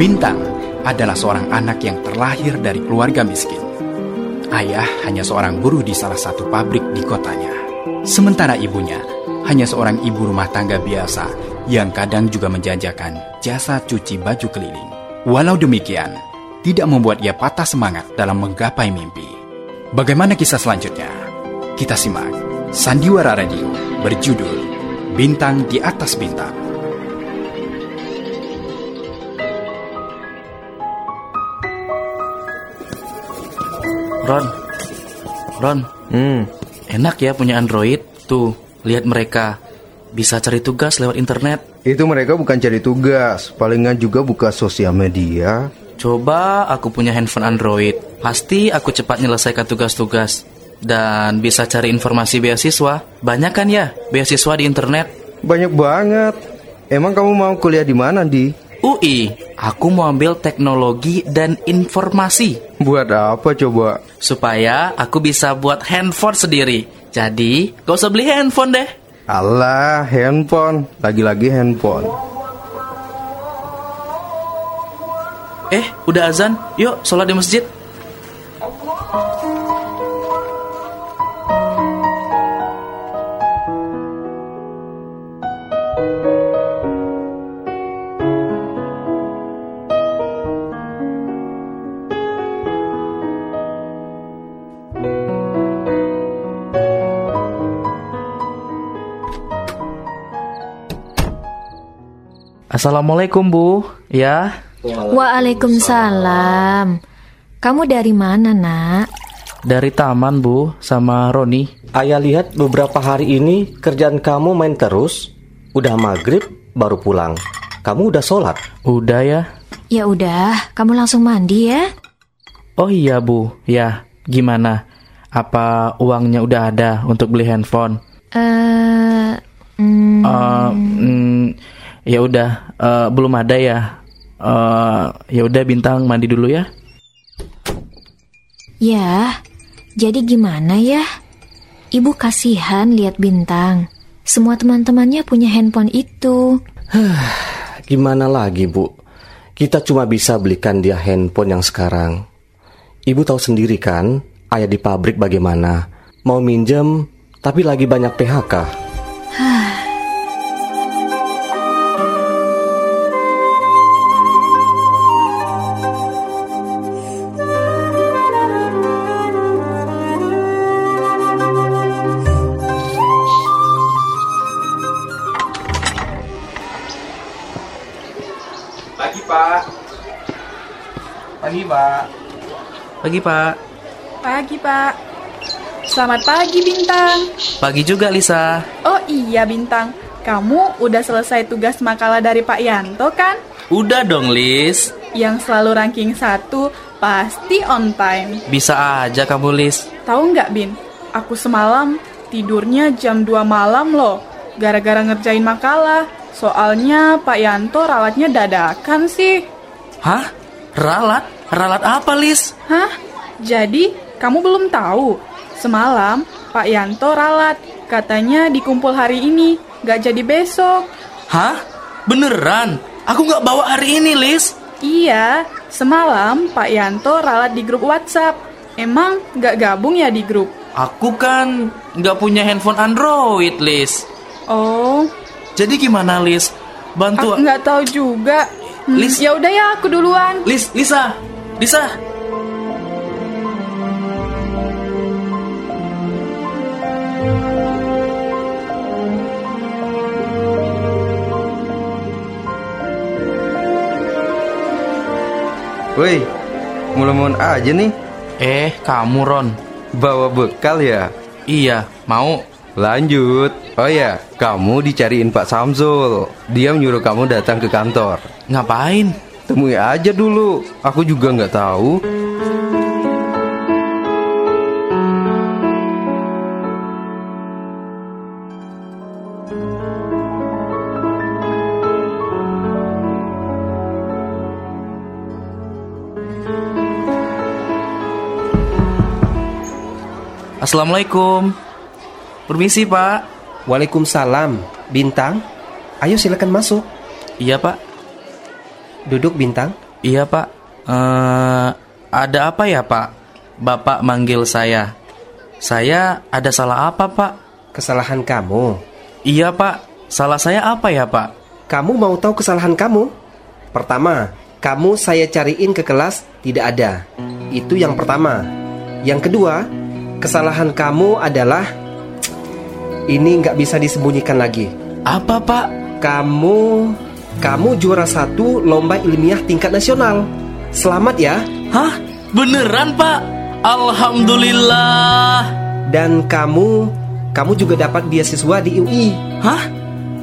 Bintang adalah seorang anak yang terlahir dari keluarga miskin. Ayah hanya seorang buruh di salah satu pabrik di kotanya. Sementara ibunya hanya seorang ibu rumah tangga biasa yang kadang juga menjajakan jasa cuci baju keliling. Walau demikian, tidak membuat ia patah semangat dalam menggapai mimpi. Bagaimana kisah selanjutnya? Kita simak Sandiwara Radio berjudul Bintang di Atas Bintang. Ron, Ron, Hmm, enak ya punya Android. Tuh, lihat mereka bisa cari tugas lewat internet. itu mereka bukan cari tugas, palingan juga buka sosial media. Coba aku punya handphone Android, pasti aku cepat menyelesaikan tugas-tugas dan bisa cari informasi beasiswa. Banyak kan ya beasiswa di internet? Banyak banget. Emang kamu mau kuliah di mana, Di? UI, aku mau ambil teknologi dan informasi Buat apa coba? supaya aku bisa buat handphone sendiri. Jadi, gak usah beli handphone deh. Allah, handphone. Lagi-lagi handphone. Eh, udah azan. Yuk, sholat di masjid. Assalamualaikum, Bu. Ya, Waalaikumsalam. Kamu dari mana, Nak? dari taman, Bu, sama Roni. Ayah lihat beberapa hari ini kerjaan kamu main terus. Udah maghrib baru pulang. Kamu udah sholat. Udah ya? Ya udah, kamu langsung mandi ya. Oh iya, Bu. Ya, gimana? Apa uangnya udah ada untuk beli handphone? Eh, hmm, Eh, mm, ya udah, eh, belum ada ya. Eh, ya udah bintang mandi dulu ya. ya. Jadi gimana ya? Ibu kasihan lihat bintang. Semua teman-temannya punya handphone itu. Gimana lagi, Bu? Kita cuma bisa belikan dia handphone yang sekarang. Ibu tahu sendiri kan, ayah di pabrik bagaimana. Mau minjem, tapi lagi banyak PHK. Pagi, Pak. Pagi, Pak. Pagi, Pak. Selamat pagi, Bintang. Pagi juga, Lisa. Oh iya, Bintang. Kamu udah selesai tugas makalah dari Pak Yanto kan? Udah dong, Lis. Yang selalu ranking satu, pasti on time. Bisa aja kamu, Lis. Tahu nggak, Bin? Aku semalam tidurnya jam 2 malam loh. Gara-gara ngerjain makalah. Soalnya Pak Yanto ralatnya dadakan sih. Hah? Ralat? Ralat apa, Lis? Hah? Jadi, kamu belum tahu? Semalam, Pak Yanto ralat. Katanya dikumpul hari ini, nggak jadi besok. Hah? Beneran? Aku nggak bawa hari ini, Lis. Iya, semalam Pak Yanto ralat di grup WhatsApp. Emang nggak gabung ya di grup? Aku kan nggak punya handphone Android, Lis. Oh, Jadi gimana, Lis? Bantu aku nggak tahu juga. Hmm, Lis. Ya udah ya, aku duluan. Lis, Lisa, Lisa. Woi, mulai aja nih. Eh, kamu Ron. Bawa bekal ya? Iya, mau. Lanjut. Oh ya, kamu dicariin Pak Samsul. Dia menyuruh kamu datang ke kantor. Ngapain? Temui aja dulu. Aku juga nggak tahu. Assalamualaikum. Permisi, Pak. Waalaikumsalam, Bintang. Ayo silakan masuk. Iya, Pak. Duduk Bintang. Iya pak. Eh, ada apa ya pak? Bapak manggil saya. Saya ada salah apa pak? Kesalahan kamu. Iya pak. Salah saya apa ya pak? Kamu mau tahu kesalahan kamu? Pertama, kamu saya cariin ke kelas tidak ada. Itu yang pertama. Yang kedua, kesalahan kamu adalah ini nggak bisa disembunyikan lagi. Apa pak? Kamu kamu juara satu lomba ilmiah tingkat nasional. Selamat ya. Hah? Beneran pak? Alhamdulillah. Dan kamu kamu juga dapat beasiswa di UI. Hah?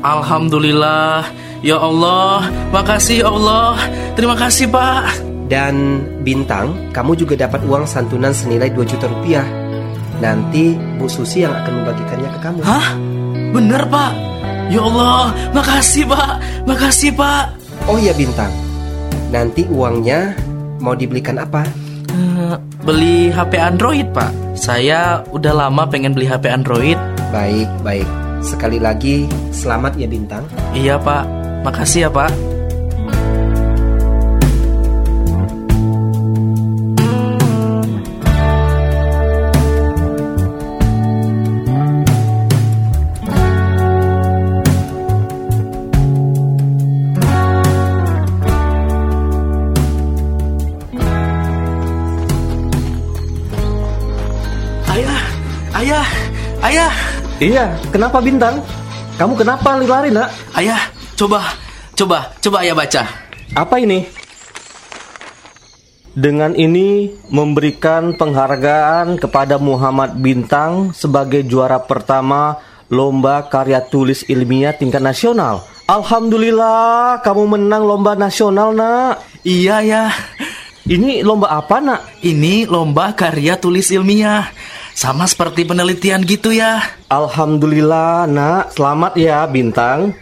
Alhamdulillah. Ya Allah, makasih ya Allah. Terima kasih pak. Dan bintang, kamu juga dapat uang santunan senilai 2 juta rupiah. Nanti Bu Susi yang akan membagikannya ke kamu. Hah? Bener pak? Ya Allah, makasih pak. Makasih pak. Oh ya bintang, nanti uangnya mau dibelikan apa? Eh, beli HP Android pak. Saya udah lama pengen beli HP Android. Baik, baik. Sekali lagi, selamat ya bintang. Iya pak. Makasih ya pak. Ayah, ayah, Iya, kenapa Bintang? Kamu kenapa lari-lari nak? ayah. Coba, coba, coba ayah baca. Apa ini? Dengan ini memberikan penghargaan kepada Muhammad Bintang sebagai juara pertama lomba karya tulis ilmiah tingkat nasional. Alhamdulillah, kamu menang lomba nasional, Nak. Iya ya. Ini lomba apa, Nak? Ini lomba karya tulis ilmiah. Sama seperti penelitian gitu ya. Alhamdulillah, Nak. Selamat ya, Bintang.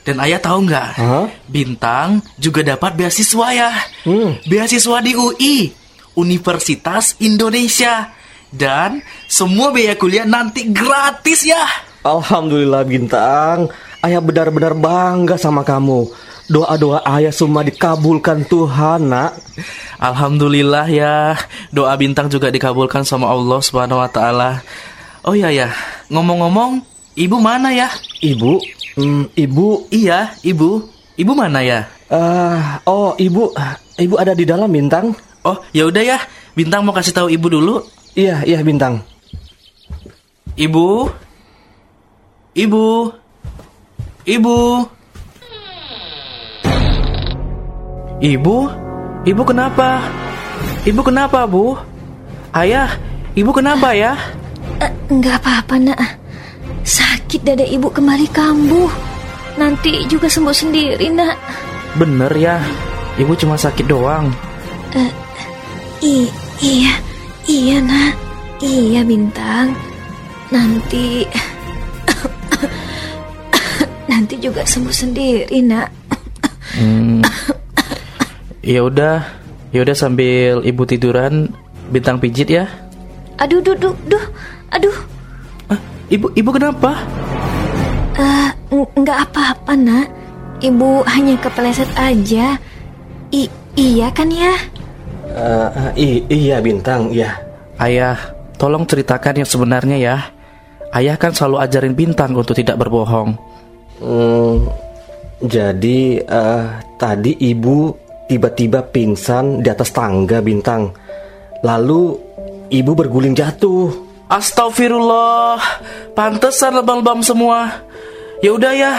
Dan ayah tahu nggak? Hah? Bintang juga dapat beasiswa ya. Hmm. Beasiswa di UI, Universitas Indonesia. Dan semua biaya kuliah nanti gratis ya. Alhamdulillah Bintang, ayah benar-benar bangga sama kamu. Doa-doa ayah semua dikabulkan Tuhan, nak. Alhamdulillah ya. Doa bintang juga dikabulkan sama Allah Subhanahu wa taala. Oh iya ya, ngomong-ngomong, ibu mana ya? Ibu, hmm, ibu, Iya, ibu. Ibu mana ya? eh, oh ibu, ibu ada di dalam Bintang. Oh, ya udah ya. Bintang mau kasih tahu ibu dulu. Iya, iya Bintang. Ibu. Ibu. Ibu. Ibu? Ibu kenapa? Ibu kenapa, Bu? Ayah, ibu kenapa ya? Eh, Enggak apa-apa nak Sakit dada ibu kembali kambuh Nanti juga sembuh sendiri nak Bener ya. Ibu cuma sakit doang. I Iya Iya nak Iya bintang Nanti Nanti juga sembuh sendiri nak Ya udah, ya udah sambil ibu tiduran, bintang pijit ya. Aduh duh duh duh Aduh Ah, ibu, ibu kenapa? Eh, n- Enggak apa-apa nak Ibu hanya kepeleset aja I Iya kan ya i- iya Bintang, iya. Ayah, tolong ceritakan yang sebenarnya ya. Ayah kan selalu ajarin bintang untuk tidak berbohong. Hmm, jadi eh, tadi ibu tiba-tiba pingsan di atas tangga Bintang. Lalu ibu berguling jatuh. Astagfirullah, pantesan lebam-lebam semua. Ya udah ya,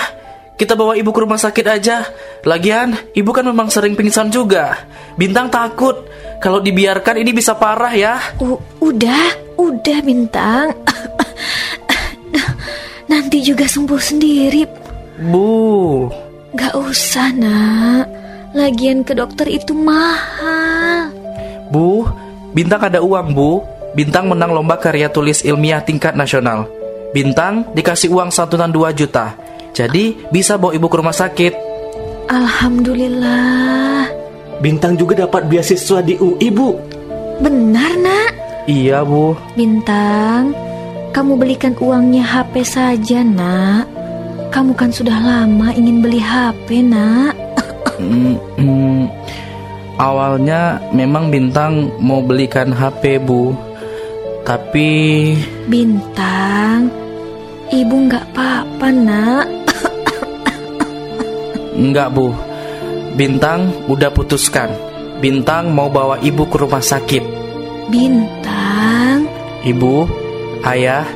kita bawa ibu ke rumah sakit aja. Lagian, ibu kan memang sering pingsan juga. Bintang takut kalau dibiarkan ini bisa parah ya. U- Udah Udah bintang Nanti juga sembuh sendiri Bu, Gak usah nak Lagian ke dokter itu mahal Bu, Bintang ada uang, Bu. Bintang menang lomba karya tulis ilmiah tingkat nasional. Bintang dikasih uang santunan 2 juta. Jadi bisa bawa ibu ke rumah sakit. Alhamdulillah Bintang juga dapat beasiswa di UI, Bu. Benar nak Iya, Bu. Bintang Kamu belikan uangnya HP saja nak Kamu kan sudah lama ingin beli HP nak Hmm, hmm. awalnya memang Bintang mau belikan HP Bu. Tapi Bintang, ibu nggak apa-apa nak. enggak Bu. Bintang udah putuskan. Bintang mau bawa ibu ke rumah sakit. Bintang, Ibu, ayah,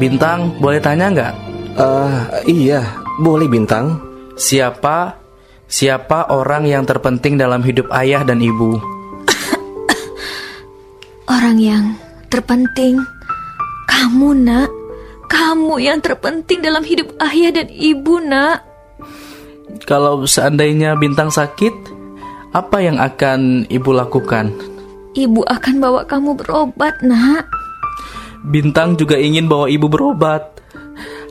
Bintang boleh tanya nggak? Eh, iya, boleh bintang. Siapa siapa orang yang terpenting dalam hidup ayah dan ibu? orang yang terpenting. Kamu nak, kamu yang terpenting dalam hidup ayah dan ibu nak. Kalau seandainya Bintang sakit, apa yang akan ibu lakukan? Ibu akan bawa kamu berobat nak. Bintang juga ingin bawa ibu berobat.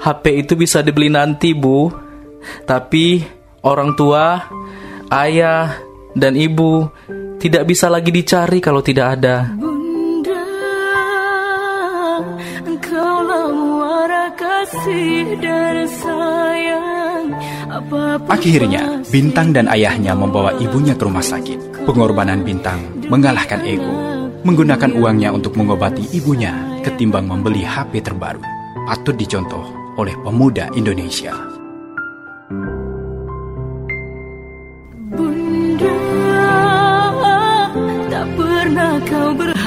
HP itu bisa dibeli nanti, Bu. Tapi orang tua, ayah, dan ibu tidak bisa lagi dicari kalau tidak ada. Bunda, engkaulah muara kasih dan sayang. Apa pun Akhirnya, Bintang dan ayahnya membawa ibunya ke rumah sakit. Pengorbanan Bintang mengalahkan ego, menggunakan uangnya untuk mengobati ibunya ketimbang membeli HP terbaru. Patut dicontoh oleh pemuda Indonesia.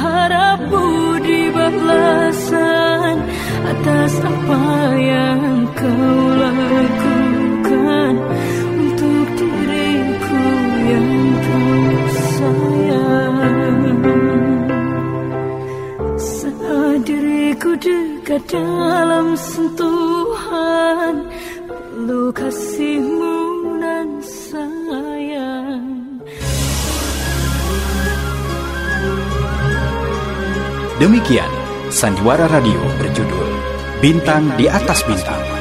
Berharap budi balasan atas apa yang kau lakukan untuk diriku yang kau sayang. Saat diriku dekat dalam sentuhan Perlu kasihmu Demikian, Sandiwara Radio berjudul Bintang di atas Bintang